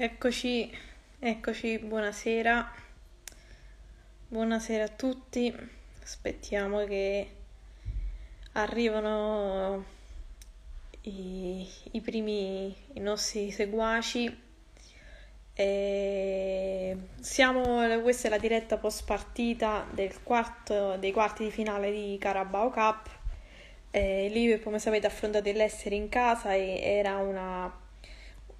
Eccoci, eccoci, buonasera. Buonasera a tutti. Aspettiamo che arrivano i, i primi i nostri seguaci. E siamo, questa è la diretta post partita del quarto, dei quarti di finale di Carabao Cup. Eh, Liverpool, come sapete, ha affrontato l'Essere in casa e era una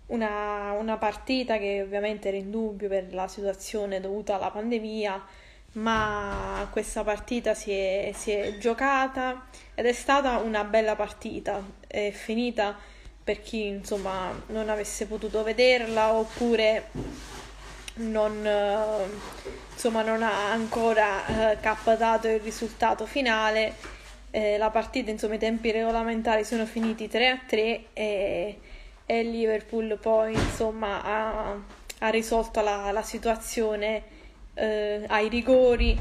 una, una partita che ovviamente era in dubbio per la situazione dovuta alla pandemia, ma questa partita si è, si è giocata ed è stata una bella partita. È finita per chi insomma non avesse potuto vederla oppure non, insomma, non ha ancora eh, captato il risultato finale. Eh, la partita, insomma, i tempi regolamentari sono finiti 3 a 3 e e il Liverpool poi insomma ha, ha risolto la, la situazione eh, ai rigori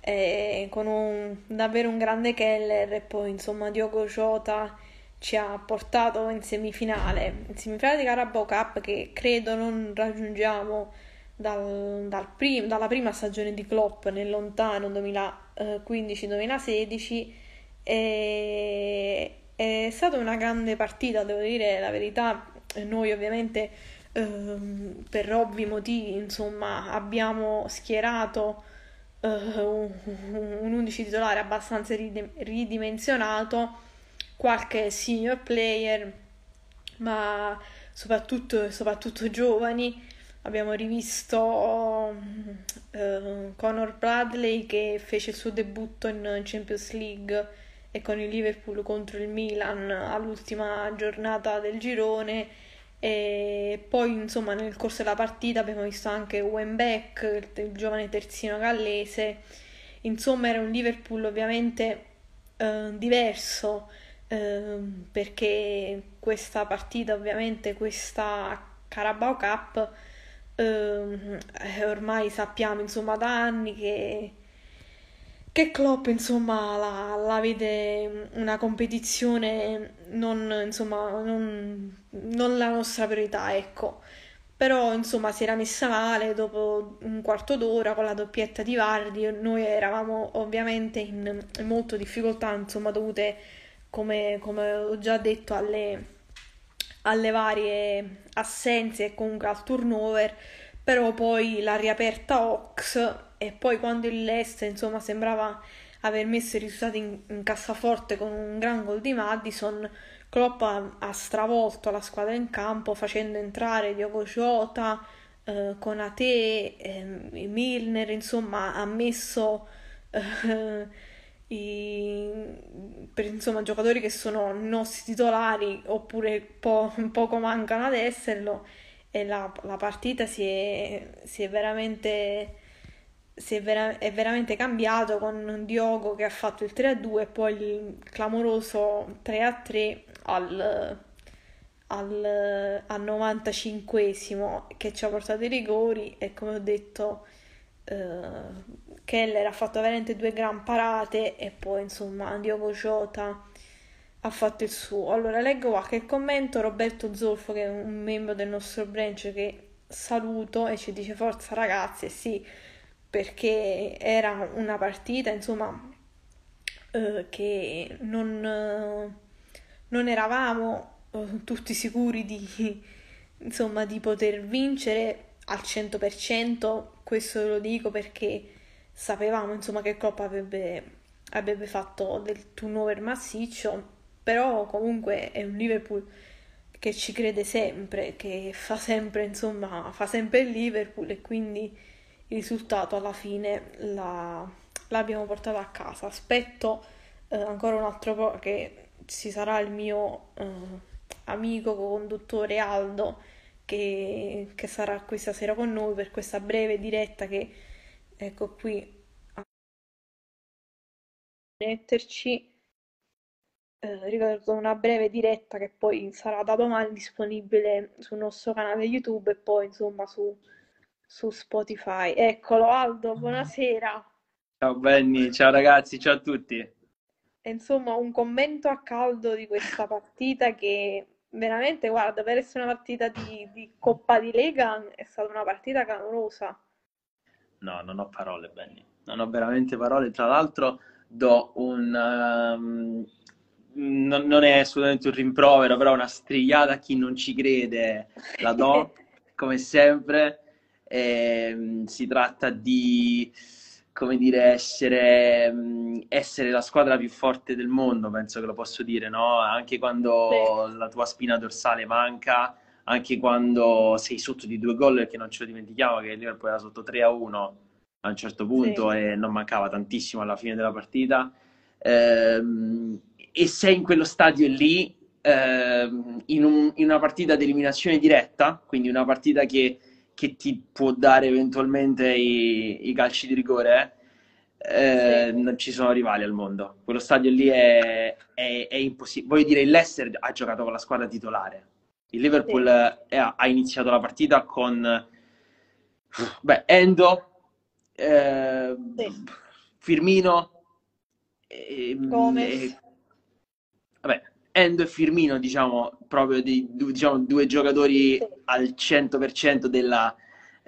eh, con un, davvero un grande Keller e poi insomma Diogo Jota ci ha portato in semifinale, in semifinale di Carabao Cup che credo non raggiungiamo dal, dal prim- dalla prima stagione di Klopp nel lontano 2015-2016 e è stata una grande partita, devo dire la verità. Noi ovviamente ehm, per ovvi motivi, insomma, abbiamo schierato eh, un, un 11 titolare abbastanza ridimensionato, qualche senior player, ma soprattutto, soprattutto giovani. Abbiamo rivisto uh, Conor Bradley che fece il suo debutto in Champions League e con il Liverpool contro il Milan all'ultima giornata del girone. E poi insomma nel corso della partita abbiamo visto anche Wenbeck, il, il giovane terzino gallese. Insomma era un Liverpool ovviamente eh, diverso eh, perché questa partita ovviamente questa Carabao Cup eh, ormai sappiamo insomma da anni che che Klopp, insomma, la, la vede una competizione non, insomma, non, non la nostra priorità, ecco. Però, insomma, si era messa male dopo un quarto d'ora con la doppietta di Vardi. Noi eravamo ovviamente in, in molto difficoltà, insomma, dovute, come, come ho già detto, alle, alle varie assenze e comunque al turnover. Però poi la riaperta Ox e poi quando il Leicester insomma sembrava aver messo i risultati in, in cassaforte con un gran gol di Madison Klopp ha, ha, stravolto la squadra in campo facendo entrare Diogo Jota eh, Conate eh, Milner insomma ha messo eh, i, per insomma giocatori che sono nostri titolari oppure po- poco mancano ad esserlo e la, la partita si è, si è veramente è, vera- è, veramente cambiato con Diogo che ha fatto il 3-2 e poi il clamoroso 3-3 al, al, al 95esimo che ci ha portato i rigori e come ho detto eh, Keller ha fatto veramente due gran parate e poi insomma Diogo Jota ha fatto il suo. Allora leggo qualche commento, Roberto Zolfo che è un membro del nostro branch che saluto e ci dice forza ragazzi, sì perché era una partita, insomma, eh, che non, eh, non eravamo eh, tutti sicuri di, insomma, di poter vincere al 100%, questo lo dico perché sapevamo insomma, che Klopp avrebbe, avrebbe fatto del turnover massiccio, però comunque è un Liverpool che ci crede sempre, che fa sempre, insomma, fa sempre il Liverpool e quindi il risultato alla fine la, l'abbiamo portato a casa. Aspetto eh, ancora un altro po' che ci sarà il mio eh, amico conduttore Aldo che, che sarà qui stasera con noi per questa breve diretta che ecco qui metterci. Eh, ricordo una breve diretta che poi sarà da domani disponibile sul nostro canale YouTube e poi insomma su su Spotify. Eccolo Aldo, buonasera. Ciao Benny, ciao ragazzi, ciao a tutti. E, insomma, un commento a caldo di questa partita che veramente, guarda, per essere una partita di, di Coppa di Lega è stata una partita clamorosa. No, non ho parole, Benny. Non ho veramente parole. Tra l'altro, do un. Um, non, non, è assolutamente un rimprovero, però una strigliata a chi non ci crede la do, come sempre. E, ehm, si tratta di come dire, essere, essere, la squadra più forte del mondo, penso che lo posso dire, no? Anche quando sì. la tua spina dorsale manca, anche quando sei sotto di due gol, perché non ce lo dimentichiamo che il Liverpool era sotto 3 a 1 a un certo punto sì. e non mancava tantissimo alla fine della partita. Ehm, e sei in quello stadio lì, ehm, in, un, in una partita di eliminazione diretta, quindi una partita che che ti può dare eventualmente i, i calci di rigore, eh, sì. non ci sono rivali al mondo. Quello stadio lì è, è, è impossibile. Voglio dire, il Leicester ha giocato con la squadra titolare. Il Liverpool sì. è, ha iniziato la partita con beh, Endo, eh, sì. Firmino, e, e, vabbè, Endo e Firmino, diciamo, proprio di, diciamo, due giocatori sì. al 100% della,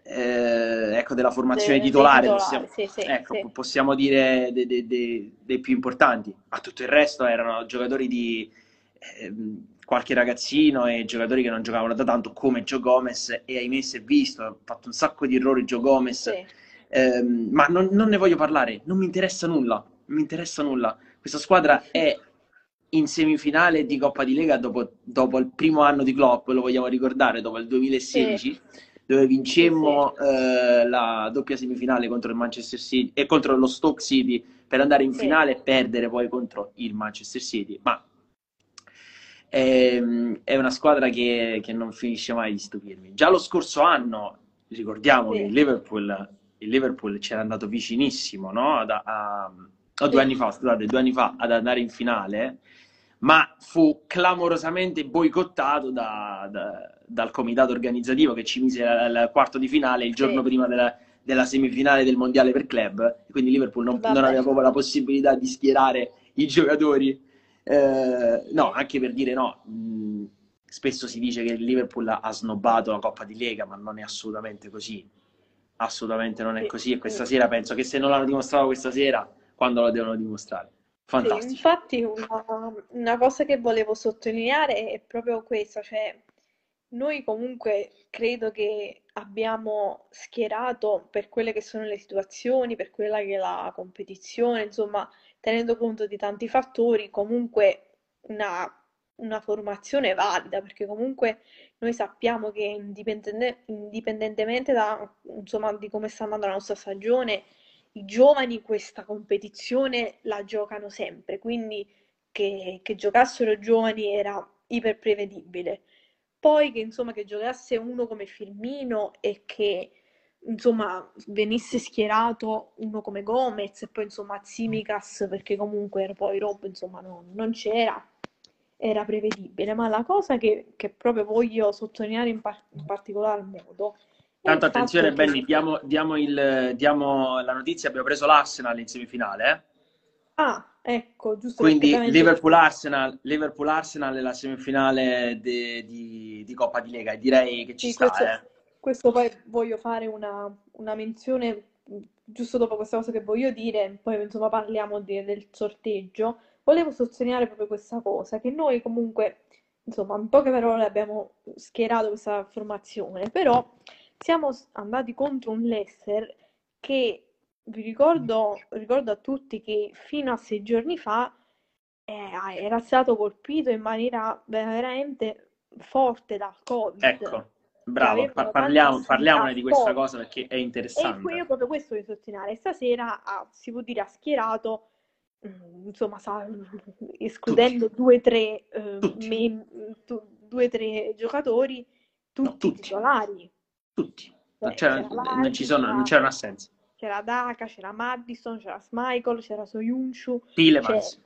eh, ecco, della formazione De, titolare, titolare, possiamo, sì, sì, ecco, possiamo dire dei, dei, dei, più importanti. A tutto il resto erano giocatori di eh, qualche ragazzino e giocatori che non giocavano da tanto, come Gio Gomez, e ahimè si è visto, ha fatto un sacco di errori Gio Gomez, eh, ma non, non ne voglio parlare, non mi interessa nulla, non mi interessa nulla. Questa squadra è in semifinale di Coppa di Lega dopo, dopo, il primo anno di Klopp, lo vogliamo ricordare, dopo il 2016, sì. dove vincemmo sì. eh, la doppia semifinale contro il Manchester City e contro lo Stoke City per andare in sì. finale e perdere poi contro il Manchester City. Ma è, ehm, è una squadra che, che, non finisce mai di stupirmi. Già lo scorso anno, ricordiamo che il Liverpool, il Liverpool c'era andato vicinissimo, no? a, a, o due anni fa, scusate, due anni fa ad andare in finale ma fu clamorosamente boicottato da, da, dal comitato organizzativo che ci mise al quarto di finale il giorno sì. prima della, della, semifinale del mondiale per club. Quindi Liverpool non, non, aveva proprio la possibilità di schierare i giocatori. Eh, no, anche per dire no. Spesso si dice che il Liverpool ha snobbato la Coppa di Lega, ma non è assolutamente così. Assolutamente non è così. E questa sera penso che se non l'hanno dimostrato questa sera, quando lo devono dimostrare? Fantastico. Sì, infatti una, una, cosa che volevo sottolineare è proprio questa, cioè noi comunque credo che abbiamo schierato per quelle che sono le situazioni, per quella che è la competizione, insomma, tenendo conto di tanti fattori, comunque una, una formazione valida, perché comunque noi sappiamo che indipendente, indipendentemente da, insomma, di come sta andando la nostra stagione, i giovani questa competizione la giocano sempre, quindi che, che giocassero giovani era iper prevedibile. Poi che insomma che giocasse uno come Firmino e che insomma venisse schierato uno come Gomez e poi insomma Tsimikas perché comunque poi Rob insomma no, non c'era era prevedibile ma la cosa che, che proprio voglio sottolineare in, par- in particolar modo Tanto attenzione, Benny, diamo, diamo, il, diamo, la notizia, abbiamo preso l'Arsenal in semifinale. Eh? Ah, ecco, giusto. Quindi Liverpool-Arsenal, Liverpool-Arsenal è la semifinale de, di, di, Coppa di Lega e direi che ci sì, sta. Questo, eh. questo, poi voglio fare una, una, menzione giusto dopo questa cosa che voglio dire, poi insomma parliamo di, del sorteggio. Volevo sottolineare proprio questa cosa, che noi comunque, insomma, in poche parole abbiamo schierato questa formazione, però siamo andati contro un Leicester che vi ricordo, ricordo a tutti che fino a sei giorni fa eh, era stato colpito in maniera veramente forte dal Covid. Ecco, bravo, par- parliamo, parliamone di questa cosa perché è interessante. E io proprio questo voglio sottolineare. Stasera ha, si può dire ha schierato, mm, insomma, sa, escludendo due o tre, eh, due, tre giocatori, tutti, no, tutti. titolari tutti. Non, c'era, non, ci sono, non c'era un'assenza. C'era Daka, c'era Madison, c'era Smichael, c'era Soyunshu. Tilemans.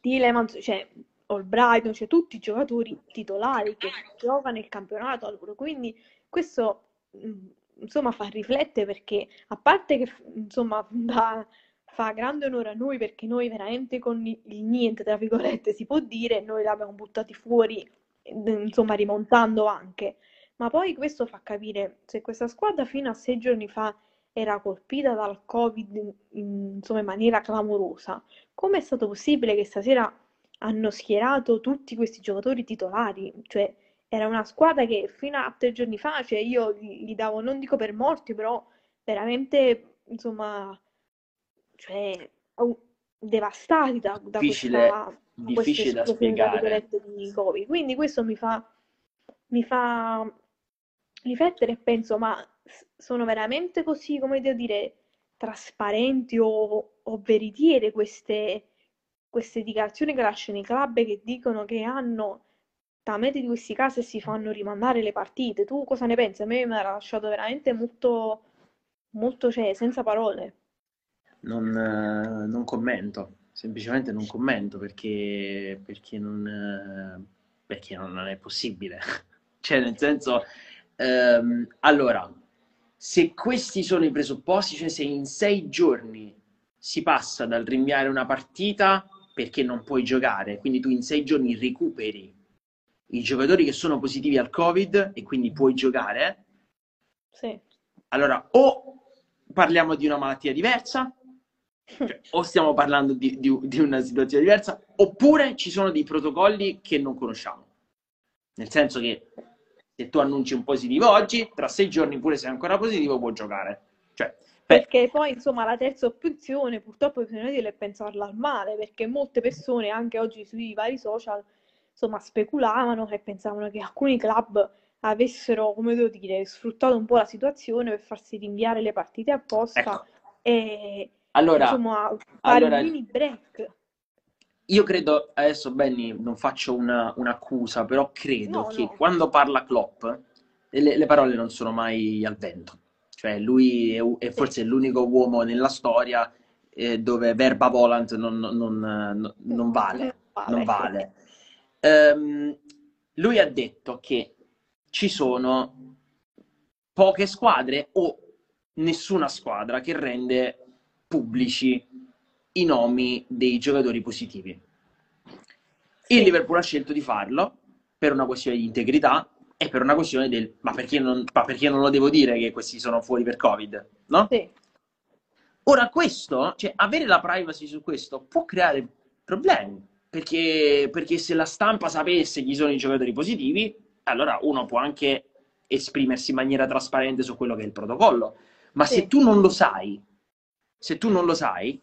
Tilemans, c'è Albrighton, c'è tutti i giocatori titolari che giocano nel campionato. Allora, quindi questo mm, insomma fa riflettere perché a parte che insomma da, fa grande onore a noi perché noi veramente con il niente, tra virgolette, si può dire, noi l'abbiamo buttati fuori insomma rimontando anche. Ma poi questo fa capire se questa squadra fino a sei giorni fa era colpita dal Covid in, insomma, in maniera clamorosa, come è stato possibile che stasera hanno schierato tutti questi giocatori titolari? Cioè, era una squadra che fino a tre giorni fa, cioè io li davo, non dico per morti, però veramente, insomma, cioè, devastati da, da difficile, questa, difficile da spiegare. di Covid. Quindi questo mi fa, mi fa riflettere e penso, ma sono veramente così, come devo dire, trasparenti o, o veritiere queste, queste dichiarazioni che lasciano i club che dicono che hanno talmente di questi casi e si fanno rimandare le partite. Tu cosa ne pensi? A me mi ha lasciato veramente molto, molto, cioè, senza parole. Non, non commento, semplicemente non commento perché, perché, non, perché non è possibile. cioè, nel senso, ehm, allora, se questi sono i presupposti, cioè se in sei giorni si passa dal rinviare una partita perché non puoi giocare, quindi tu in sei giorni recuperi i giocatori che sono positivi al Covid e quindi puoi giocare, sì. allora o parliamo di una malattia diversa, cioè, o stiamo parlando di, di, di una situazione diversa, oppure ci sono dei protocolli che non conosciamo. Nel senso che se tu annunci un positivo oggi, tra sei giorni, pure se è ancora positivo, può giocare. Cioè, perché poi, insomma, la terza opzione, purtroppo bisogna dire, è pensarla al male, perché molte persone, anche oggi sui vari social, insomma, speculavano e pensavano che alcuni club avessero, come devo dire, sfruttato un po' la situazione per farsi rinviare le partite apposta ecco. e, allora, insomma, fare allora, un mini break. Io credo, adesso Benny, non faccio una, un'accusa, però credo no, che no. quando parla Klopp le, le, parole non sono mai al vento. Cioè lui è, è forse l'unico uomo nella storia eh, dove verba volant non, non, non, non vale. Non vale. Um, lui ha detto che ci sono poche squadre o nessuna squadra che rende pubblici i nomi dei giocatori positivi. Il Liverpool ha scelto di farlo per una questione di integrità e per una questione del ma perché non, ma perché non lo devo dire che questi sono fuori per Covid? No? Sì. Ora, questo, cioè avere la privacy su questo può creare problemi. Perché, perché se la stampa sapesse chi sono i giocatori positivi, allora uno può anche esprimersi in maniera trasparente su quello che è il protocollo. Ma sì. se tu non lo sai, se tu non lo sai,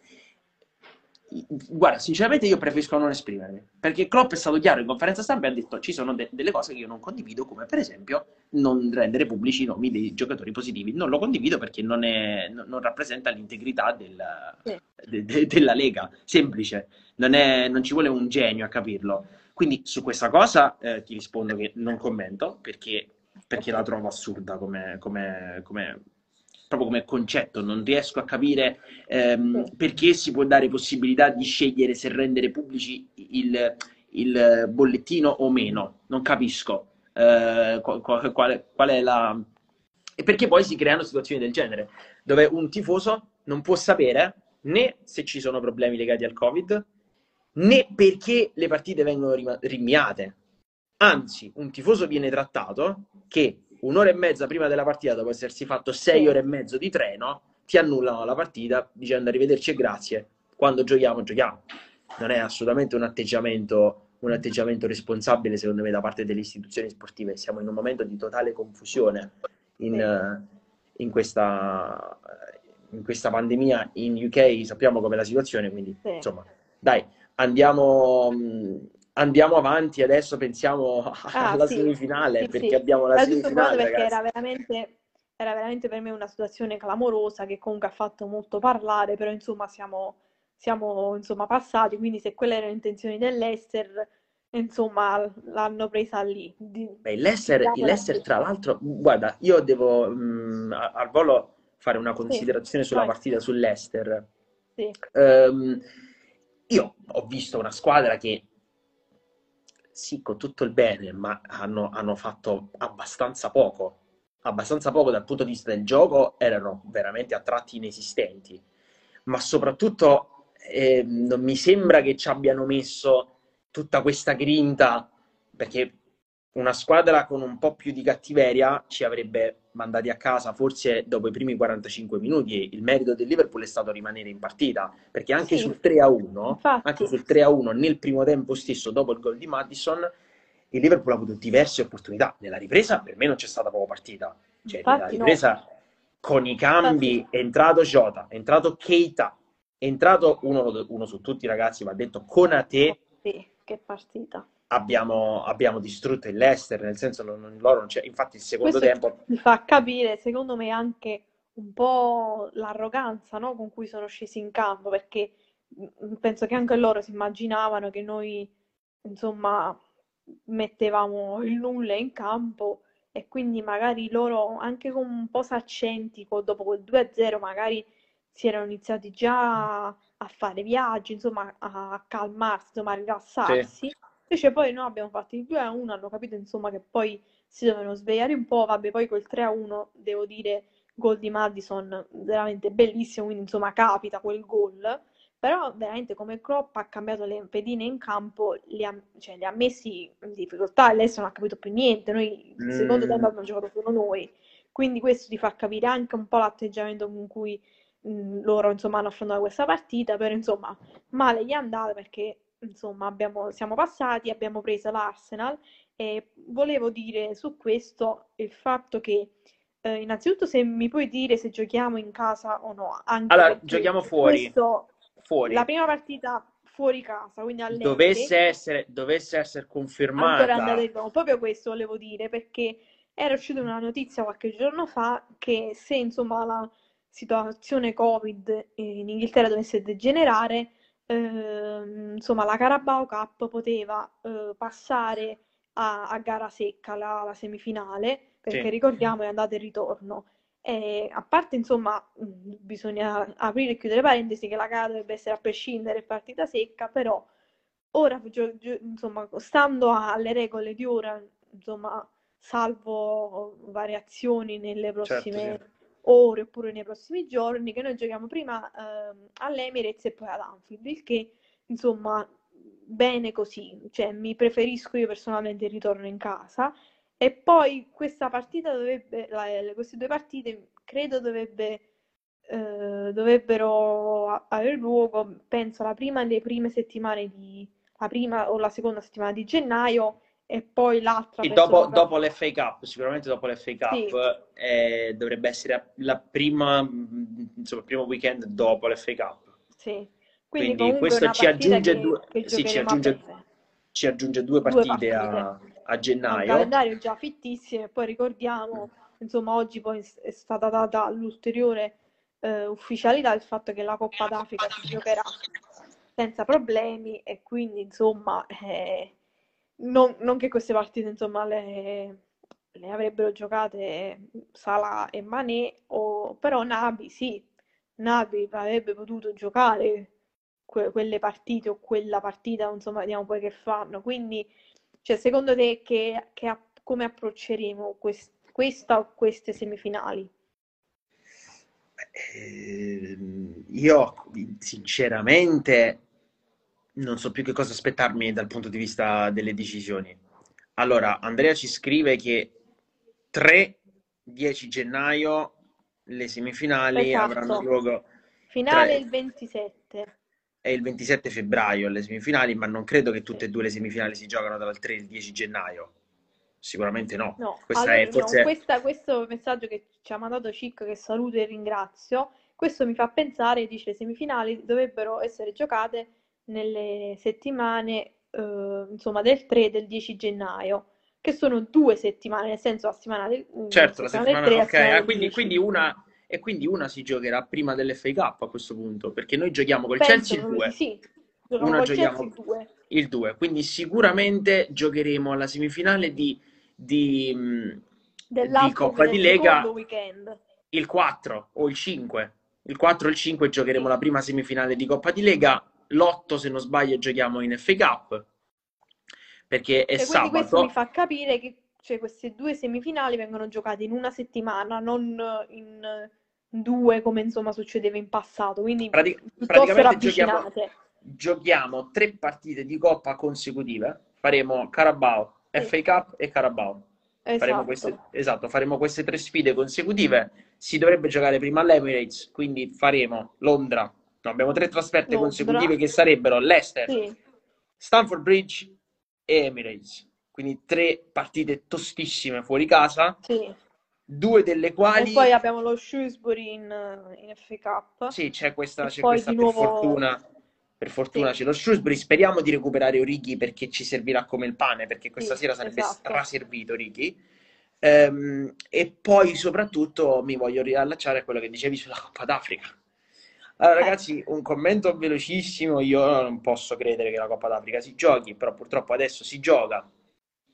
guarda, sinceramente io preferisco non esprimermi, perché Klopp è stato chiaro in conferenza stampa e ha detto ci sono de- delle cose che io non condivido, come per esempio non rendere pubblici i nomi dei giocatori positivi. Non lo condivido perché non, è, non rappresenta l'integrità del, sì. de- de- della Lega, semplice, non, è, non, ci vuole un genio a capirlo. Quindi su questa cosa eh, ti rispondo che non commento perché, perché la trovo assurda come, come, come proprio come concetto, non riesco a capire ehm, perché si può dare possibilità di scegliere se rendere pubblici il, il bollettino o meno, non capisco eh, qual, qual, qual, è la... E perché poi si creano situazioni del genere, dove un tifoso non può sapere né se ci sono problemi legati al Covid, né perché le partite vengono rinviate. Anzi, un tifoso viene trattato che un'ora e mezza prima della partita, dopo essersi fatto sei ore e mezzo di treno, ti annullano la partita dicendo arrivederci e grazie. Quando giochiamo, giochiamo. Non è assolutamente un atteggiamento, un atteggiamento responsabile, secondo me, da parte delle istituzioni sportive. Siamo in un momento di totale confusione in, in, questa, in questa pandemia. In UK sappiamo com'è la situazione, quindi sì. insomma, dai, andiamo andiamo avanti, adesso pensiamo ah, alla sì, semifinale, sì, perché sì. abbiamo la, la semifinale. Perché era veramente, era veramente, per me una situazione clamorosa che comunque ha fatto molto parlare, però insomma siamo, siamo insomma, passati, quindi se quelle erano le intenzioni dell'Ester, insomma l'hanno presa lì. Beh, l'Ester, l'Ester tra l'altro, guarda, io devo mh, mm, al volo fare una considerazione sulla vai. partita sull'Ester. Sì. Um, io ho visto una squadra che sì, con tutto il bene, ma hanno, hanno fatto abbastanza poco. Abbastanza poco dal punto di vista del gioco, erano veramente a tratti inesistenti. Ma soprattutto eh, non mi sembra che ci abbiano messo tutta questa grinta, perché una squadra con un po' più di cattiveria ci avrebbe mandati a casa forse dopo i primi 45 minuti. Il merito del Liverpool è stato rimanere in partita perché anche Sì, sul 3 a 1, infatti. anche sul 3 a 1 nel primo tempo stesso, dopo il gol di Madison, il Liverpool ha avuto diverse opportunità. Nella ripresa per me non c'è stata proprio partita. Cioè, nella Infatti no. ripresa con i cambi Infatti è entrato Jota, è entrato Keita, è entrato uno, uno su tutti ragazzi, va detto Konate sì, che partita. Abbiamo, abbiamo distrutto il Leicester, nel senso non, non- loro non c'è. Infatti il secondo Questo tempo mi fa capire, secondo me, anche un po' l'arroganza, no, con cui sono scesi in campo, perché mm, penso che anche loro si immaginavano che noi, insomma, mettevamo il nulla in campo e quindi magari loro, anche con un po' saccenti, dopo quel 2-0, magari si erano iniziati già a fare viaggi, insomma, a calmarsi, insomma, a sì, rilassarsi. Invece poi noi abbiamo fatto il 2-1, hanno capito, insomma, che poi si dovevano svegliare un po', vabbè, poi quel 3-1, devo dire, gol di Madison, veramente bellissimo, quindi insomma capita quel gol, però veramente come Klopp ha cambiato le pedine in campo, li ha, cioè, li ha messi in difficoltà lei non ha capito più niente, noi il secondo tempo Mm, abbiamo giocato solo noi, quindi questo ti fa capire anche un po' l'atteggiamento con cui mh, loro insomma hanno affrontato questa partita, però insomma male gli è andata perché insomma abbiamo, siamo passati, abbiamo preso l'Arsenal e volevo dire su questo il fatto che eh, innanzitutto se mi puoi dire se giochiamo in casa o no, anche Allora, giochiamo fuori, questo, la fuori. prima partita fuori casa, quindi Dovesse all'Emirates, essere, dovesse essere ancora confermata, in Roma, proprio questo volevo dire perché era uscita una notizia qualche giorno fa che se insomma la situazione Covid in Inghilterra dovesse degenerare, ehm, insomma la Carabao Cup poteva eh, passare a, a gara secca la, la semifinale, perché sì. ricordiamo è andata e ritorno. E a parte, insomma, bisogna aprire e chiudere parentesi che la gara dovrebbe essere a prescindere partita secca, però ora, insomma, stando alle regole di ora, insomma, salvo variazioni nelle Certo, sì. Ore oppure nei prossimi giorni, che noi giochiamo prima ehm, all'Emirates e poi ad Anfield, il che, insomma, bene così, cioè mi preferisco io personalmente il ritorno in casa. E poi questa partita dovrebbe, la- queste due partite credo dovrebbe, eh, dovrebbero avere luogo, penso, la prima delle prime settimane di, la prima o la seconda settimana di gennaio e poi l'altra Sì, dopo, proprio dopo l'FA Cup, sicuramente dopo l'FA sì, Cup eh, dovrebbe essere la prima, mh, insomma, il primo weekend dopo l'FA Cup. sì. Quindi Quindi è questo ci aggiunge che, due, che sì, ci aggiunge, ci aggiunge due Due partite partite. a, a gennaio. calendario già fittissimo e poi ricordiamo, insomma, oggi poi è stata data l'ulteriore eh, ufficialità del fatto che la Coppa d'Africa si giocherà senza problemi e quindi, insomma, eh, non, non che queste partite, insomma, le, le avrebbero giocate Salah e Mané, o, però Nabi sì, Nabi avrebbe potuto giocare que- quelle partite o quella partita, insomma, vediamo poi che fanno. Quindi, cioè, secondo te che, che app- come approcceremo quest- questa o queste semifinali? Ehm, io sinceramente non so più che cosa aspettarmi dal punto di vista delle decisioni. Allora, Andrea ci scrive che 3-10 gennaio le semifinali avranno Esatto. luogo Finale tra il 27. è il 27 febbraio le semifinali, ma non credo che tutte e due le semifinali si giocano dal 3 al 10 gennaio. Sicuramente no. No, allora è no, forse questa- questo messaggio che ci ha mandato Cic, che saluto e ringrazio, questo mi fa pensare, dice, le semifinali dovrebbero essere giocate nelle settimane, eh, insomma, del 3 e del 10 gennaio, che sono due settimane, nel senso la settimana del, mm, certo, la settimana del settimana 3 e la ok, settimana ah, quindi, 10. quindi una e quindi una si giocherà prima dell'FA Cup a questo punto, perché noi giochiamo col Penso Chelsea il proprio di 2, sì. Una giochiamo il 2. il 2, quindi sicuramente giocheremo alla semifinale di, di, mh, di Coppa di Lega weekend. il 4 o il 5. Il 4 e il 5 giocheremo Sì. la prima semifinale di Coppa di Lega, l'8 se non sbaglio giochiamo in FA Cup, perché è Cioè, quindi questo mi sabato. fa capire che cioè, queste due semifinali vengono giocate in una settimana, non in due come insomma succedeva in passato, quindi Prati- piuttosto praticamente giochiamo, giochiamo tre partite di Coppa consecutive, faremo Carabao, Sì. FA Cup e Carabao. Faremo Esatto. queste, esatto, faremo queste tre sfide consecutive. Si dovrebbe giocare prima all'Emirates, quindi faremo Londra. No, abbiamo tre trasferte Londra. consecutive che sarebbero Leicester, Sì, Stamford Bridge e Emirates. Quindi tre partite tostissime fuori casa, sì. due delle E quali poi abbiamo lo Shrewsbury in, in Cup. sì, c'è questa, E c'è questa per nuovo- fortuna. Per fortuna Sì. c'è lo Shrewsbury. Speriamo di recuperare Orighi perché ci servirà come il pane, perché questa sera sarebbe esatto. straservito Orighi. Ehm, e poi soprattutto mi voglio riallacciare a quello che dicevi sulla Coppa d'Africa. Allora, ragazzi, un commento velocissimo. Io non posso credere che la Coppa d'Africa si giochi, però purtroppo adesso si gioca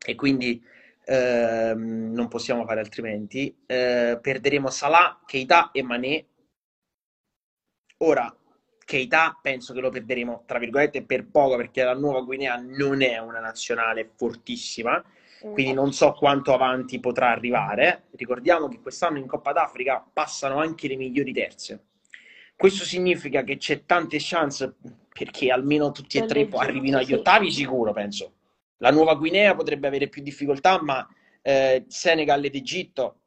e quindi ehm, non possiamo fare altrimenti. Eh, perderemo Salah, Keita e Mané. Ora, Keita penso che lo perderemo, tra virgolette, per poco, perché la Nuova Guinea non è una nazionale fortissima, quindi non so quanto avanti potrà arrivare. Ricordiamo che quest'anno in Coppa d'Africa passano anche le migliori terze. Questo significa che c'è tante chance perché almeno tutti e Per tre arrivino agli ottavi sicuro, penso. La Nuova Guinea potrebbe avere più difficoltà, ma eh, Senegal ed Egitto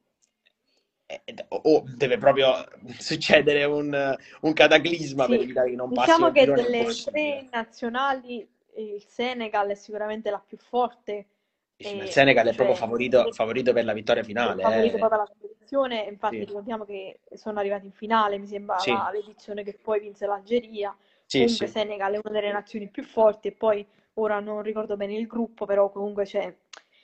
eh, o deve proprio succedere un, un cataclisma per Sì. evitare che non passi Diciamo che delle tre nazionali il Senegal è sicuramente la più forte. E- il Senegal è cioè, proprio favorito, favorito per la vittoria finale. favorito eh. proprio alla competizione, infatti Sì. ricordiamo che sono arrivati in finale, mi sembra Sì. l'edizione che poi vinse l'Algeria. Sì, Comunque sì. Senegal è una delle nazioni più forti e poi ora non ricordo bene il gruppo, però comunque cioè,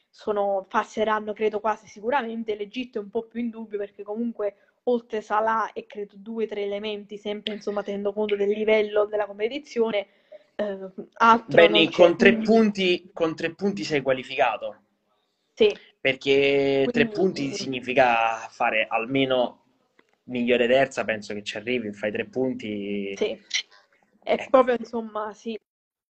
sono, passeranno credo quasi sicuramente. L'Egitto è un po' più in dubbio perché comunque oltre Salah e credo due o tre elementi, sempre insomma tenendo conto del livello della competizione, eh, altro Benny, c'è. con tre punti, con tre punti sei qualificato. sì, Perché tre punti significa fare almeno migliore terza, penso che ci arrivi, fai tre punti. sì. È Ecco. proprio insomma sì,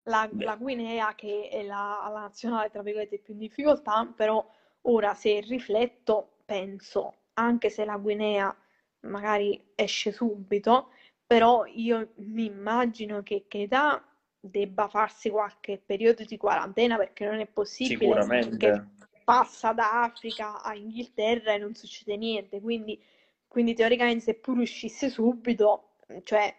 la, la Guinea che è la, la nazionale tra virgolette più in difficoltà, però ora se rifletto penso, anche se la Guinea magari esce subito, però io mi immagino che Keita debba farsi qualche periodo di quarantena perché non è possibile che. Passa da Africa a Inghilterra e non succede niente, quindi, quindi teoricamente se pure uscisse subito, cioè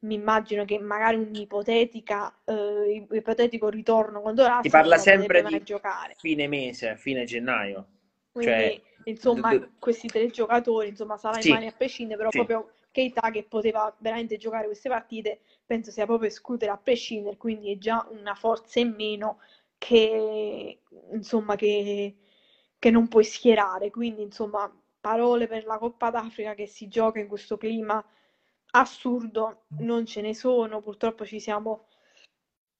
mi immagino che magari un'ipotetica, eh, ipotetico ritorno con Si Dorazio parla sempre di giocare. fine mese, fine gennaio. Quindi, Cioè, insomma, d- d- questi tre giocatori, insomma, e Sì. Mane a prescindere, però Sì. proprio Keita che poteva veramente giocare queste partite, penso sia proprio escludere a prescindere, quindi è già una forza in meno che, insomma, che, che non puoi schierare. Quindi, insomma, parole per la Coppa d'Africa che si gioca in questo clima assurdo non ce ne sono, purtroppo ci siamo,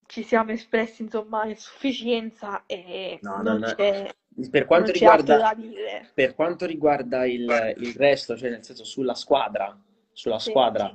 ci siamo espressi, insomma, a sufficienza e No, non non- c'è per quanto non riguarda, da dire. per quanto riguarda il, il resto, cioè nel senso sulla squadra, sulla Sì. squadra,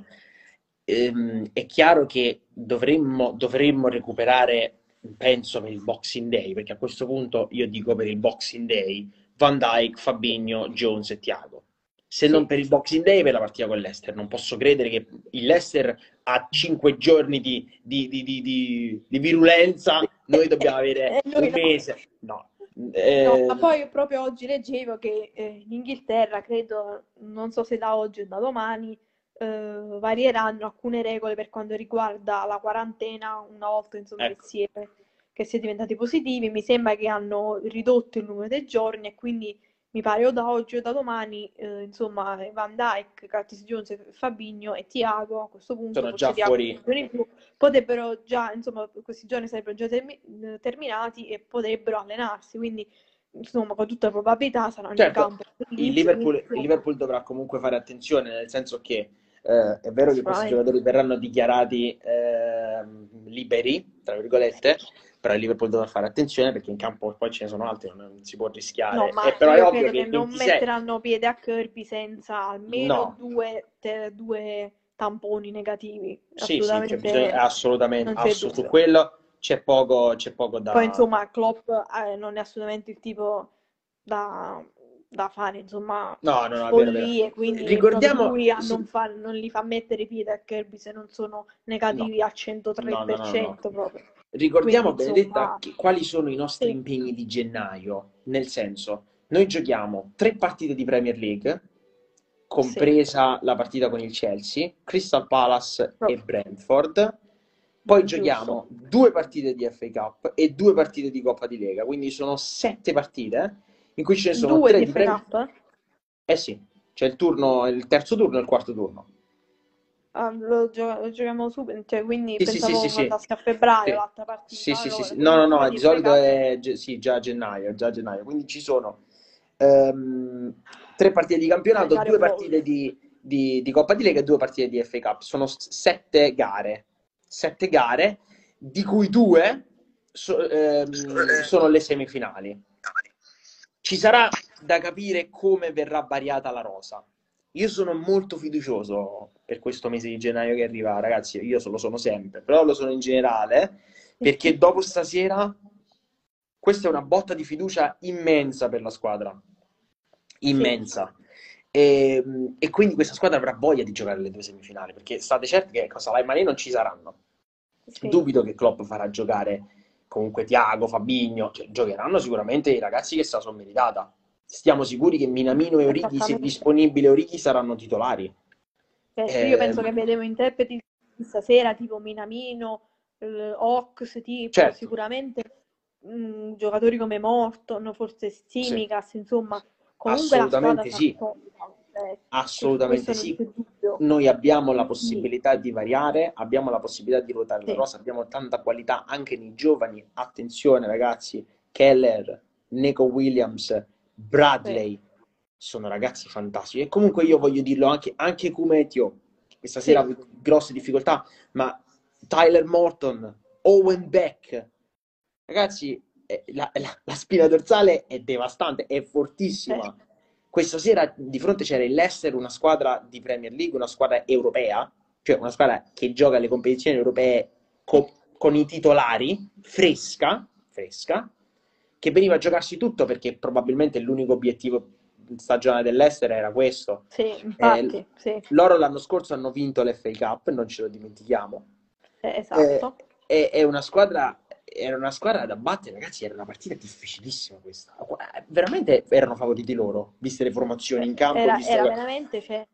ehm, è chiaro che dovremmo, dovremmo recuperare, penso, per il Boxing Day, perché a questo punto io dico per il Boxing Day Van Dijk, Fabinho, Jones e Thiago. Se Sì. non per il Boxing Day, per la partita con l'Ester. Non posso credere che il Leicester ha cinque giorni di, di- di- di- virulenza, noi dobbiamo avere E noi un no. mese. No. No, Eh, ma poi proprio oggi leggevo che eh, in Inghilterra, credo, non so se da oggi o da domani, eh, varieranno alcune regole per quanto riguarda la quarantena una volta insomma, che Ecco. si è, che si è diventati positivi. Mi sembra che hanno ridotto il numero dei giorni e quindi mi pare o da oggi o da domani, eh, insomma, Van Dijk, Curtis Jones, Fabinho e Thiago a questo punto, Sono già fuori. in più, potrebbero già, insomma, questi giorni sarebbero già termi- eh, terminati e potrebbero allenarsi, quindi insomma, con tutta probabilità saranno in Certo, campo per il Liverpool, il Liverpool dovrà comunque fare attenzione, nel senso che eh, è vero che questi giocatori verranno dichiarati ehm, liberi, tra virgolette, però il Liverpool dovrà fare attenzione perché in campo poi ce ne sono altri, non si può rischiare. No, ma E però è io ovvio credo che che non 26 metteranno piede a Kirby senza almeno No. due, te- due tamponi negativi. Sì, sì, Assolutamente bisogno- assolutamente, non c'è asso- su dubbio. quello c'è poco, c'è poco da... Poi insomma Klopp eh, non è assolutamente il tipo da, da fare insomma No, no, no, vero, è vero. quindi Ricordiamo- lui a sì. non, fa- non li fa mettere piede a Kirby se non sono negativi al 103% No, no, no, no. proprio. Ricordiamo, Quindi, Benedetta, insomma, che- quali sono i nostri sì, impegni di gennaio, nel senso, noi giochiamo tre partite di Premier League, sì, compresa la partita con il Chelsea, Crystal Palace e proprio Brentford, poi giusto. giochiamo due partite di FA Cup e due partite di Coppa di Lega, quindi sono sette partite in cui ce ne sono Due tre di Premier Cup? Eh sì, c'è il turno, il terzo turno e il quarto turno. Ah, lo, gio- lo giochiamo subito, cioè, quindi Sì, sì, sì, sì, pensavo sì. andasse a febbraio Sì, l'altra sì, partita, sì, sì, sì. allora, No, no, no, di solito è ge- sì, già a gennaio, già a gennaio. Quindi ci sono ehm, tre partite di campionato, due partite di, di- di Coppa di Lega e due partite di FA Cup. Sono s- sette gare, sette gare, di cui due so- ehm, sono le semifinali. Ci sarà da capire come verrà variata la rosa. Io sono molto fiducioso per questo mese di gennaio che arriva, ragazzi. Io lo sono sempre, però lo sono in generale perché dopo stasera questa è una botta di fiducia immensa per la squadra. Sì, Immensa. E, e quindi questa squadra avrà voglia di giocare le due semifinali perché state certi che cosa Salah e Mané non ci saranno. sì, Dubito che Klopp farà giocare comunque Tiago, Fabinho, cioè, giocheranno sicuramente i ragazzi che se la sono meritata. Stiamo sicuri che Minamino e Orighi, se disponibile Orighi, saranno titolari. Cioè, io penso Eh, che vedremo interpreti stasera tipo Minamino, eh, Ox, tipo certo, sicuramente mh, giocatori come Morton, forse sì, Tsimikas, insomma, comunque la squadra assolutamente sarà sì. eh, su Assolutamente questo non sì. Noi abbiamo la possibilità di variare, abbiamo la possibilità di ruotare la sì, rosa, abbiamo tanta qualità anche nei giovani. Attenzione, ragazzi, Keller, Neco Williams, sì, Bradley sono ragazzi fantastici. E comunque io voglio dirlo anche, anche come Tio, questa sera ha sì, avuto grosse difficoltà, ma Tyler Morton, Owen Beck, ragazzi, eh, la, la- la spina dorsale è devastante, è sì, fortissima. Questa sera di fronte c'era il Leicester, una squadra di Premier League, una squadra europea, cioè una squadra che gioca alle competizioni europee co- con i titolari, fresca, fresca, che veniva a giocarsi tutto perché probabilmente l'unico obiettivo stagionale dell'Ester era questo. sì, Eh, infatti, sì, loro l'anno scorso hanno vinto l'FA Cup, non ce lo dimentichiamo. eh, Eh, esatto. è, è una squadra, era una squadra da battere, ragazzi, era una partita difficilissima questa. Veramente erano favoriti loro, viste le formazioni in campo, Era, era che- veramente, cioè,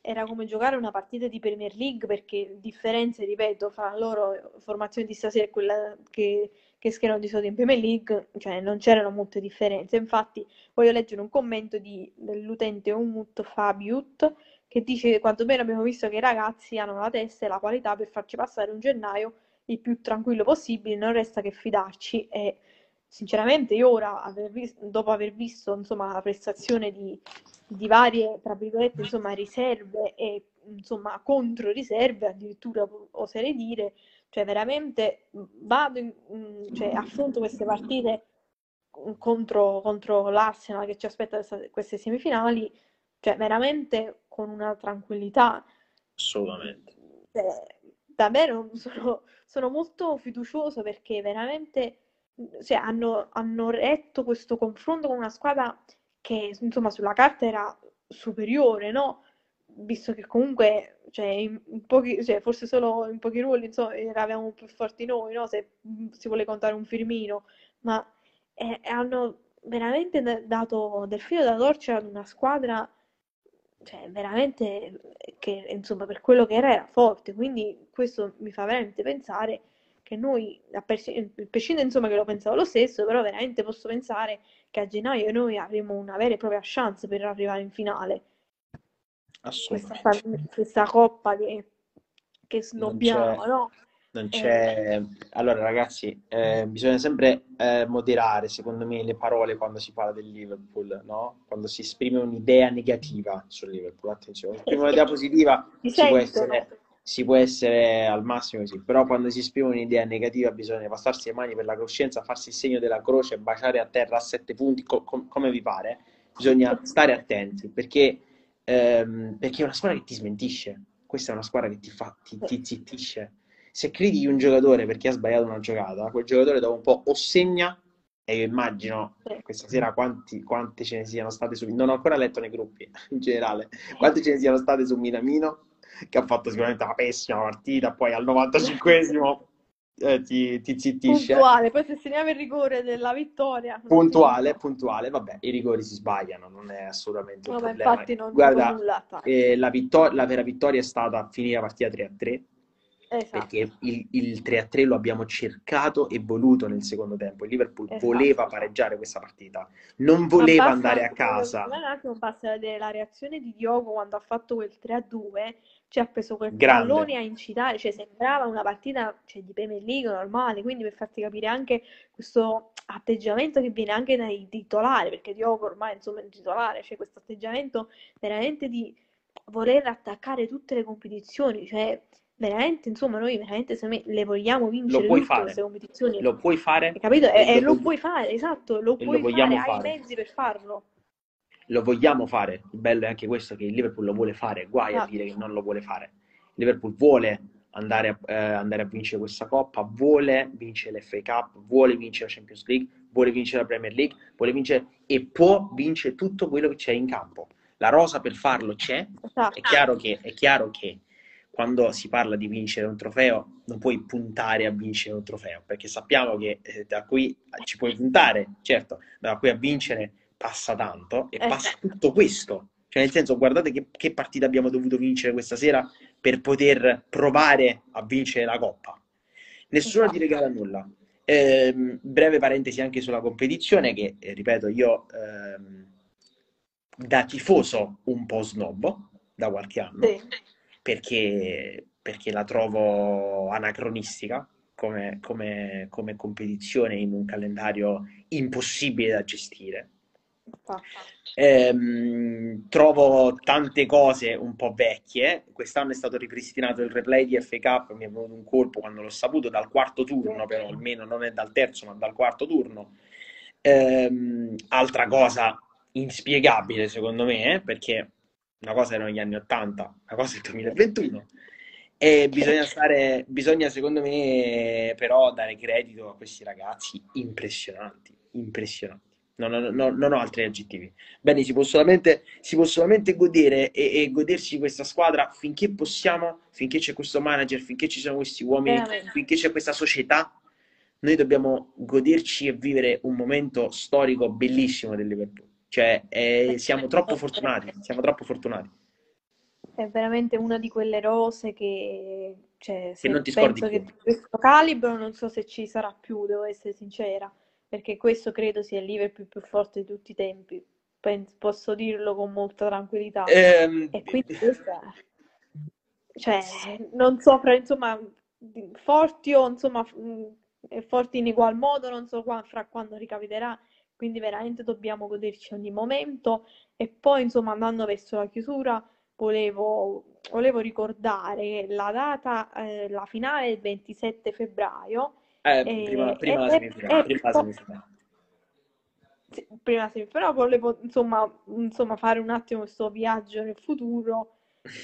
era come giocare una partita di Premier League perché differenze, ripeto, fra loro formazione di stasera e quella che, che schierano di solito in Premier League, cioè non c'erano molte differenze. Infatti, voglio leggere un commento di- dell'utente Umut Fabiut che dice che quantomeno abbiamo visto che i ragazzi hanno la testa e la qualità per farci passare un gennaio il più tranquillo possibile, non resta che fidarci e sinceramente io ora, aver vis- dopo aver visto insomma, la prestazione di, di varie, tra virgolette, insomma, riserve e insomma, contro riserve, addirittura oserei dire, cioè veramente vado in- in- cioè, affronto queste partite contro, contro l'Arsenal che ci aspetta queste semifinali, cioè veramente con una tranquillità. Assolutamente. Cioè, davvero sono, sono molto fiducioso perché veramente cioè, hanno, hanno retto questo confronto con una squadra che insomma sulla carta era superiore, no? Visto che comunque cioè, in, pochi, cioè, forse solo in pochi ruoli insomma, eravamo più forti noi, no? Se si vuole contare un Firmino, ma eh, hanno veramente da- dato del filo da torcere ad una squadra cioè, veramente che insomma per quello che era era forte, quindi questo mi fa veramente pensare che noi, a prescindere insomma che lo pensavo lo stesso, però veramente posso pensare che a gennaio noi avremo una vera e propria chance per arrivare in finale. Questa, Assolutamente. questa coppa che, che snobbiamo, no? Non Eh, c'è. Allora, ragazzi, eh, bisogna sempre eh, moderare, secondo me, le parole quando si parla del Liverpool, no? Quando si esprime un'idea negativa sul Liverpool. Attenzione, esprime un'idea positiva si può essere, si può essere al massimo sì, però quando si esprime un'idea negativa bisogna passarsi le mani per la coscienza, farsi il segno della croce, baciare a terra a sette punti, co- com- come vi pare. Bisogna stare attenti perché, ehm, perché è una squadra che ti smentisce. Questa è una squadra che ti fa, ti, ti zittisce. Se critichi un giocatore perché ha sbagliato una giocata, quel giocatore dopo un po' o segna, e io immagino Sì. questa sera quanti, quante ce ne siano state su... Non ho ancora letto nei gruppi, in generale, quante ce ne siano state su Minamino, che ha fatto sicuramente una pessima partita, poi al 95esimo eh, ti, ti zittisce. Puntuale, poi se segniamo il rigore della vittoria. Puntuale, puntuale, vabbè, i rigori si sbagliano, non è assolutamente un No, ma problema. infatti non Guarda, nulla. eh, la, vittor- la vera vittoria è stata finire la partita 3-3, Esatto. perché il, il 3-3 lo abbiamo cercato e voluto nel secondo tempo. Il Liverpool Esatto. voleva pareggiare questa partita, non Ma voleva basta andare a casa. me Un attimo basta vedere la reazione di Diogo quando ha fatto quel 3-2, cioè ha preso quel Grande. pallone a incitare, cioè sembrava una partita cioè, di Premier League normale, quindi per farti capire anche questo atteggiamento che viene anche dai titolari, perché Diogo ormai insomma è un titolare, c'è questo atteggiamento veramente di voler attaccare tutte le competizioni, cioè veramente insomma noi veramente me le vogliamo vincere puoi fare. queste competizioni. Lo puoi fare Hai capito? E, e e lo, lo puoi fare, esatto, lo e lo puoi vogliamo fare, hai i fare. mezzi per farlo. Lo vogliamo fare. Il bello è anche questo, che il Liverpool lo vuole fare, guai a Esatto. dire che non lo vuole fare. Il Liverpool vuole andare a, eh, andare a vincere questa Coppa, vuole vincere l'FA Cup, vuole vincere la Champions League, vuole vincere la Premier League, vuole vincere e può vincere tutto quello che c'è in campo. La rosa per farlo c'è, è Esatto. chiaro che, è chiaro che quando si parla di vincere un trofeo non puoi puntare a vincere un trofeo, perché sappiamo che eh, da qui ci puoi puntare, certo, da qui a vincere passa tanto e Eh, passa tutto questo. Cioè, nel senso, guardate che, che partita abbiamo dovuto vincere questa sera per poter provare a vincere la Coppa. Nessuno ti regala nulla. Ehm, breve parentesi anche sulla competizione, che eh, ripeto, io ehm, da tifoso un po' snobbo da qualche anno Sì. Perché, perché la trovo anacronistica come, come- come competizione in un calendario impossibile da gestire. Ehm, trovo tante cose un po' vecchie. Quest'anno è stato ripristinato il replay di FA Cup, mi è venuto un colpo quando l'ho saputo, dal quarto turno, però almeno non è dal terzo, ma dal quarto turno. Ehm, altra cosa inspiegabile secondo me, eh, perché una cosa erano gli anni 80, una cosa è il 2021. E bisogna stare, bisogna secondo me però dare credito a questi ragazzi impressionanti, impressionanti. Non, non- non- non ho altri aggettivi. Bene, si può solamente, si può solamente godere e, e godersi questa squadra finché possiamo, finché c'è questo manager, finché ci sono questi uomini, Veramente. finché c'è questa società. Noi dobbiamo goderci e vivere un momento storico bellissimo del Liverpool. Cioè, eh, siamo troppo fortunati, siamo troppo fortunati. È veramente una di quelle rose che, cioè, Che non ti scordi penso che più. di questo calibro non so se ci sarà più, devo essere sincera, perché questo credo sia il Liverpool più forte di tutti i tempi. Pen- posso dirlo con molta tranquillità. Ehm, E quindi questa, cioè, non so, fra, insomma, forti o insomma, mh, forti in egual modo, non so qua- fra quando ricapiterà, quindi veramente dobbiamo goderci ogni momento. E poi, insomma, andando verso la chiusura, volevo, volevo ricordare la data, eh, la finale del 27 febbraio. eh, E, prima, prima la e- semifinale, e- prima la po- semifinale. sì, prima sì, però volevo insomma, insomma fare un attimo questo viaggio nel futuro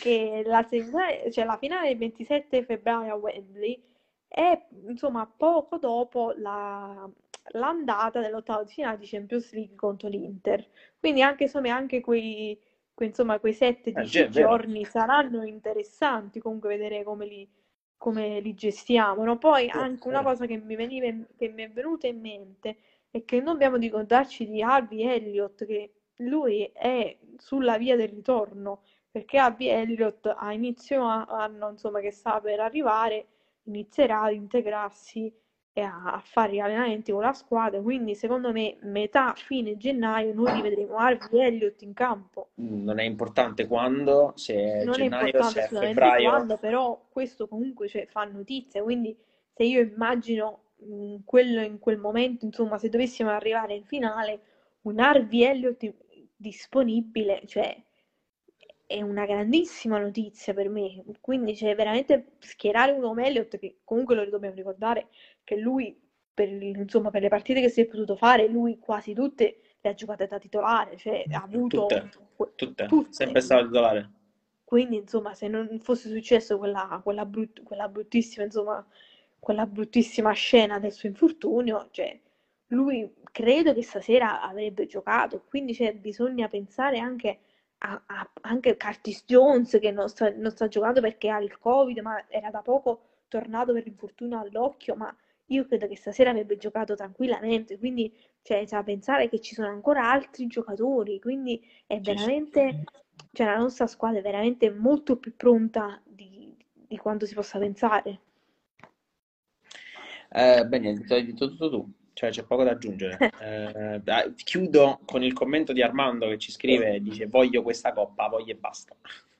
che la, semifinale- cioè, la finale del 27 febbraio a Wembley è insomma poco dopo la- l'andata dell'ottavo di finale di Champions League contro l'Inter. Quindi anche, insomma, anche quei, quei, insomma, quei Eh, 7-10 già, è vero. giorni saranno interessanti comunque vedere come li, come li gestiamo, no? Poi Sì, anche una cosa che mi veniva che mi è venuta in mente è che non dobbiamo ricordarci di Harvey Elliott, che lui è sulla via del ritorno, perché Harvey Elliott a inizio anno, insomma, che sta per arrivare, inizierà ad integrarsi e a, a fare gli allenamenti con la squadra, quindi secondo me metà, fine gennaio noi rivedremo Harvey Elliott in campo. Non è importante quando, se Non è gennaio, importante se è assolutamente febbraio. quando, però questo comunque cioè, fa notizia, quindi se io immagino mh, quello in quel momento, insomma, se dovessimo arrivare in finale, un Harvey Elliott disponibile, cioè è una grandissima notizia per me. Quindi c'è veramente schierare un uomo Elliott che comunque lo dobbiamo ricordare che lui per, insomma, per le partite che si è potuto fare, lui quasi tutte le ha giocate da titolare, cioè ha avuto Tutte, tutte, tutte. sempre stato titolare. Quindi, insomma, se non fosse successo quella, quella, brut- quella bruttissima, insomma, quella bruttissima scena del suo infortunio, cioè, lui credo che stasera avrebbe giocato, quindi cioè, bisogna pensare anche a, a- anche Curtis Jones che non sta, non sta giocando perché ha il Covid, ma era da poco tornato per l'infortunio all'occhio, ma io credo che stasera avrebbe giocato tranquillamente, quindi cioè, da pensare che ci sono ancora altri giocatori, quindi è veramente, cioè la nostra squadra è veramente molto più pronta di, di quanto si possa pensare. Eh, niente, hai detto tutto tu, cioè c'è poco da aggiungere. Eh, chiudo con il commento di Armando che ci scrive, dice voglio questa coppa, voglio e basta.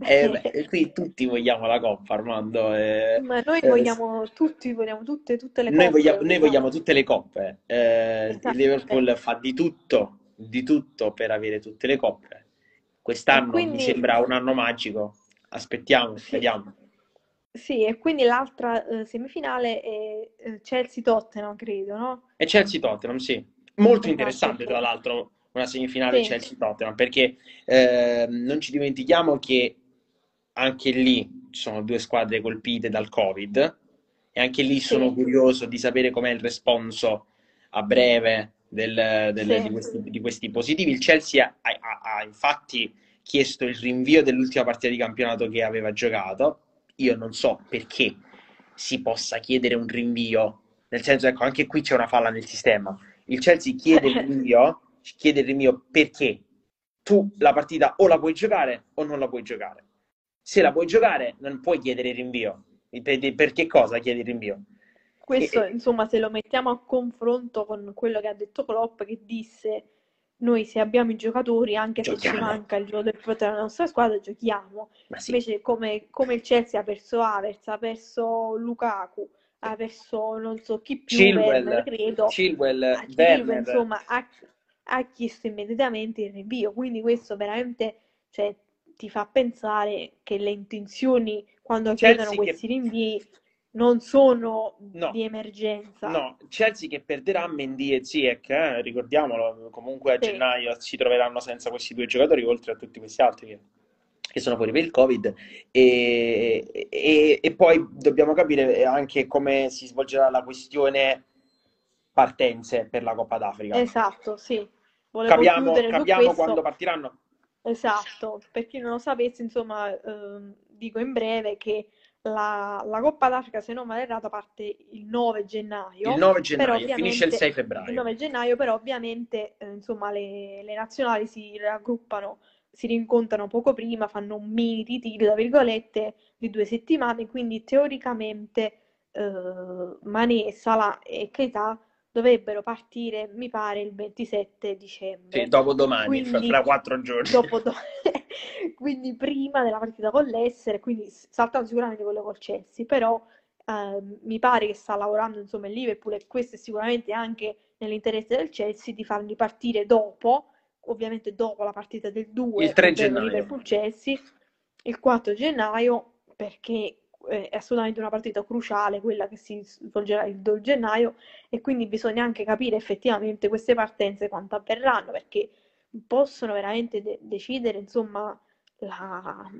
E, beh, qui tutti vogliamo la coppa, Armando. E, Ma noi eh, vogliamo tutti, vogliamo tutte, tutte le noi coppe. Vogliamo, noi vogliamo tutte le coppe. Eh, esatto. Il Liverpool fa di tutto, di tutto per avere tutte le coppe. Quest'anno quindi... mi sembra un anno magico. Aspettiamo, sì. vediamo. Sì, e quindi l'altra eh, semifinale è eh, Chelsea-Tottenham, credo, no? È Chelsea-Tottenham, sì. Molto esatto, interessante, tra l'altro, una semifinale sì. Chelsea-Tottenham, perché eh, non ci dimentichiamo che anche lì ci sono due squadre colpite dal Covid e anche lì sì. sono curioso di sapere com'è il responso a breve del, del, sì. di, questi, di, questi, positivi. Il Chelsea ha, ha, ha infatti chiesto il rinvio dell'ultima partita di campionato che aveva giocato. Io non so perché si possa chiedere un rinvio, nel senso, ecco, anche qui c'è una falla nel sistema. Il Chelsea chiede il rinvio chiede il rinvio perché tu la partita o la puoi giocare o non la puoi giocare. Se la puoi giocare, non puoi chiedere il rinvio. Per, che cosa chiedi il rinvio? Questo, e, insomma, se lo mettiamo a confronto con quello che ha detto Klopp, che disse noi se abbiamo i giocatori, anche giochiamo. se ci manca il giocatore della nostra squadra, giochiamo. Sì. Invece come, come, il Chelsea ha perso Havertz, ha perso Lukaku, ha perso non so chi più, Chilwell, Werner, credo. Chilwell, ah, Chilwell insomma, ha, ha chiesto immediatamente il rinvio, quindi questo veramente cioè, ti fa pensare che le intenzioni quando Chelsea chiedono questi che... rinvii non sono no, di emergenza. No, Chelsea che perderà Mendy e Ziyech, eh? ricordiamolo, comunque a sì. gennaio si troveranno senza questi due giocatori, oltre a tutti questi altri che, che sono fuori per il Covid. E, e, e, poi dobbiamo capire anche come si svolgerà la questione partenze per la Coppa d'Africa. Esatto, sì. Volevo capiamo, capiamo quando partiranno. Esatto, per chi non lo sapesse, insomma, eh, dico in breve che la, la, Coppa d'Africa, se non vado errato, parte il 9 gennaio. Il 9 gennaio, finisce il 6 febbraio. Il 9 gennaio, però ovviamente eh, insomma, le, le, nazionali si raggruppano, si rincontrano poco prima, fanno un mini ritiro, tra virgolette, di due settimane, quindi teoricamente eh, Mané, Salah e Keita dovrebbero partire, mi pare, il 27 dicembre. Sì, dopo domani, quindi, fra quattro giorni. Do... quindi prima della partita con l'Essere, quindi saltando sicuramente quello col Chelsea, però eh, mi pare che sta lavorando insomma il Liverpool e questo è sicuramente anche nell'interesse del Chelsea di farli partire dopo, ovviamente dopo la partita del 2, il 3 gennaio. Liverpool-Chelsea, il 4 gennaio, perché è assolutamente una partita cruciale, quella che si svolgerà il 2 gennaio, e quindi bisogna anche capire effettivamente queste partenze quanto avverranno, perché possono veramente de- decidere, insomma, la,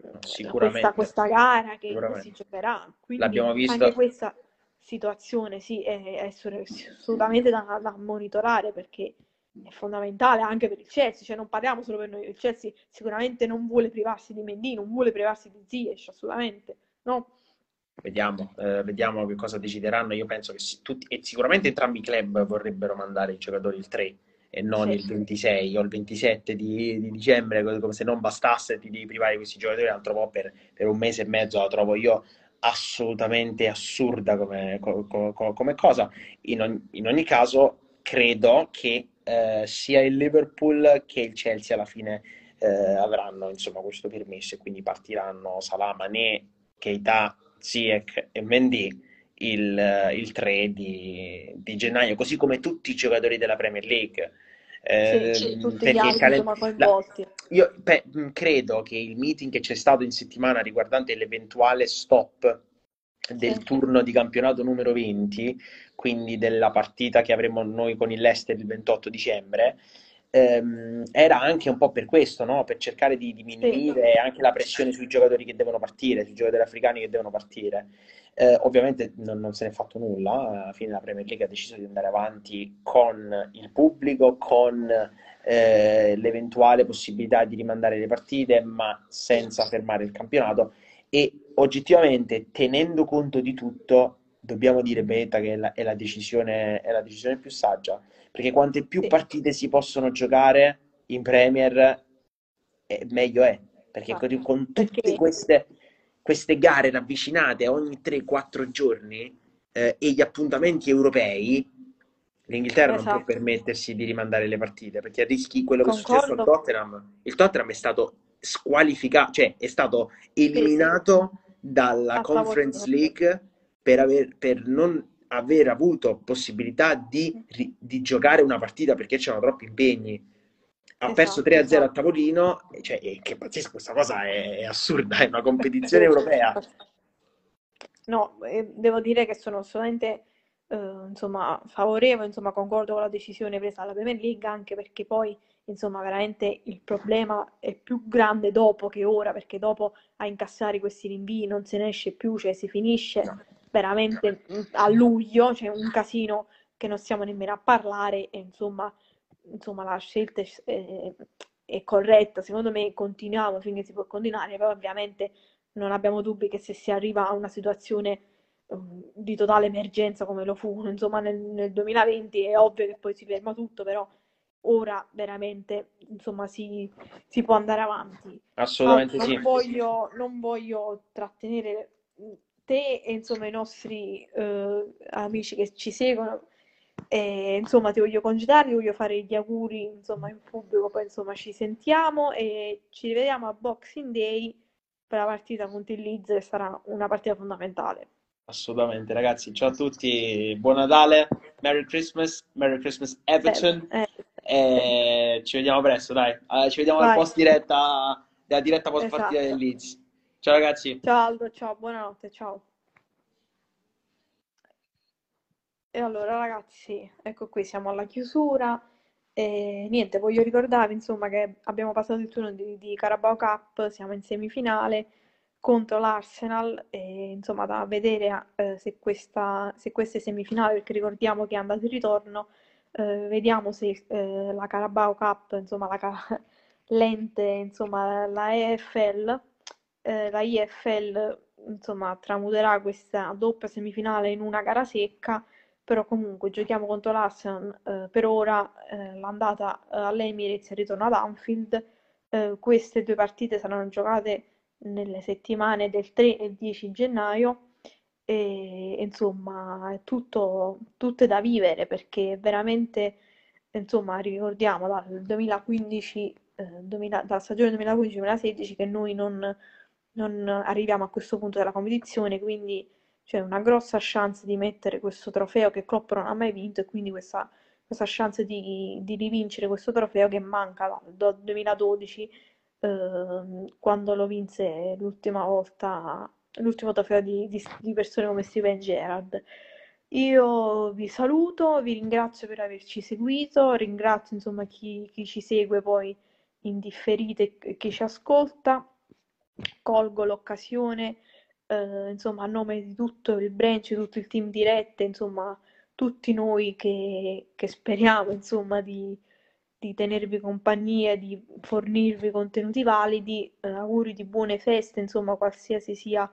questa, questa, gara che si giocherà. Quindi L'abbiamo visto. anche questa situazione sì, è, è assolutamente da, da, monitorare perché è fondamentale anche per il Chelsea, cioè non parliamo solo per noi, il Chelsea sicuramente non vuole privarsi di Mendy, non vuole privarsi di Ziyech, assolutamente, no? Vediamo, eh, vediamo che cosa decideranno. Io penso che tutti, e sicuramente entrambi i club vorrebbero mandare i giocatori il 3 e non sì. il 26 o il 27 di, di, dicembre, come se non bastasse ti devi privare questi giocatori altro po' per, per, un mese e mezzo, la trovo io assolutamente assurda come, come, come cosa. In ogni, in ogni, caso, credo che eh, sia il Liverpool che il Chelsea alla fine eh, avranno insomma, questo permesso e quindi partiranno Salah, Mané, Keita Ziyech e Mendy il, il 3 di, di, gennaio, così come tutti i giocatori della Premier League. Eh, sì, ehm, tutti gli altri calen- coinvolti. La, io pe- credo che il meeting che c'è stato in settimana riguardante l'eventuale stop del sì. turno di campionato numero 20, quindi della partita che avremo noi con il Leicester il 28 dicembre, ehm, era anche un po' per questo, no? per cercare di diminuire sì. anche la pressione sui giocatori che devono partire, sui giocatori africani che devono partire. Eh, ovviamente non, non, se n'è fatto nulla, alla fine la Premier League ha deciso di andare avanti con il pubblico, con eh, l'eventuale possibilità di rimandare le partite, ma senza fermare il campionato. e oggettivamente, tenendo conto di tutto, dobbiamo dire Beta che è la, è la, decisione, è la decisione più saggia, perché quante più sì. partite si possono giocare in Premier, meglio è, perché ah, con, con tutte perché... Queste, queste, gare ravvicinate ogni 3-4 giorni eh, e gli appuntamenti europei, l'Inghilterra esatto. non può esatto. permettersi di rimandare le partite, perché rischi quello che Concordo. è successo al Tottenham. Il Tottenham è stato squalificato, cioè è stato eliminato dalla Conference League per, aver, per non aver avuto possibilità di, di, giocare una partita perché c'erano troppi impegni. Ha esatto, perso 3-0 esatto. a tavolino, cioè, che pazzesco, questa cosa è, è assurda, è una competizione europea. No, devo dire che sono assolutamente eh, insomma, favorevole, insomma, concordo con la decisione presa dalla Premier League, anche perché poi insomma, veramente il problema è più grande dopo che ora, perché dopo a incassare questi rinvii non se ne esce più, cioè si finisce no. Veramente a luglio, c'è cioè un casino che non stiamo nemmeno a parlare e insomma, insomma la scelta è, è corretta, secondo me continuiamo finché si può continuare, però ovviamente non abbiamo dubbi che se si arriva a una situazione um, di totale emergenza come lo fu insomma nel, nel 2020 è ovvio che poi si ferma tutto, però ora veramente insomma si, si può andare avanti. Assolutamente non sì. Voglio, non voglio trattenere te e insomma i nostri eh, amici che ci seguono. E, insomma, ti voglio congedare, ti voglio fare gli auguri insomma, in pubblico, poi insomma ci sentiamo e ci rivediamo a Boxing Day per la partita contro il Leeds che sarà una partita fondamentale. Assolutamente, ragazzi. Ciao a tutti, buon Natale, Merry Christmas, Merry Christmas Everton. Eh, eh. E ci vediamo presto, dai. Uh, ci vediamo Vai. al post diretta, della diretta post esatto. partita del Leeds. Ciao ragazzi. Ciao Aldo, ciao, buonanotte, ciao. E allora ragazzi, ecco qui, siamo alla chiusura. E niente, voglio ricordarvi insomma che abbiamo passato il turno di, di Carabao Cup, siamo in semifinale contro l'Arsenal e insomma da vedere eh, se, questa, se queste semifinali, perché ricordiamo che è andato in ritorno, eh, vediamo se eh, la Carabao Cup, insomma la l'ente, insomma la EFL, eh, la IFL insomma tramuterà questa doppia semifinale in una gara secca, però comunque giochiamo contro l'Arsenal, eh, per ora eh, l'andata all'Emirates e il ritorno ad Anfield, queste due partite saranno giocate nelle settimane del 3 e 10 gennaio e insomma è tutto, tutto da vivere perché veramente insomma ricordiamo dal 2015 eh, 2000, dalla stagione 2015-2016 che noi non, non, arriviamo a questo punto della competizione quindi c'è una grossa chance di mettere questo trofeo che Klopp non ha mai vinto e quindi questa, questa chance di, di rivincere questo trofeo che manca dal 2012 eh, quando lo vinse l'ultima volta l'ultimo trofeo di, di, di, persone come Steven Gerrard. Io vi saluto, vi ringrazio per averci seguito, ringrazio insomma chi, chi ci segue poi in differite e chi ci ascolta. Colgo l'occasione, eh, insomma, a nome di tutto il branch, tutto il team dirette, insomma, tutti noi che, che speriamo, insomma, di, di tenervi compagnia, di fornirvi contenuti validi, eh, auguri di buone feste, insomma, qualsiasi sia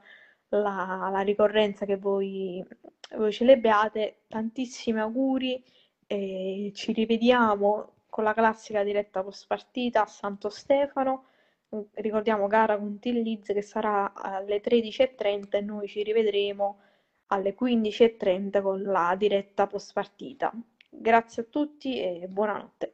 la, la ricorrenza che voi, voi celebrate, tantissimi auguri e ci rivediamo con la classica diretta post partita a Santo Stefano. Ricordiamo gara con Tilliz che sarà alle 13.30 e noi ci rivedremo alle 15.30 con la diretta post partita. Grazie a tutti e buonanotte.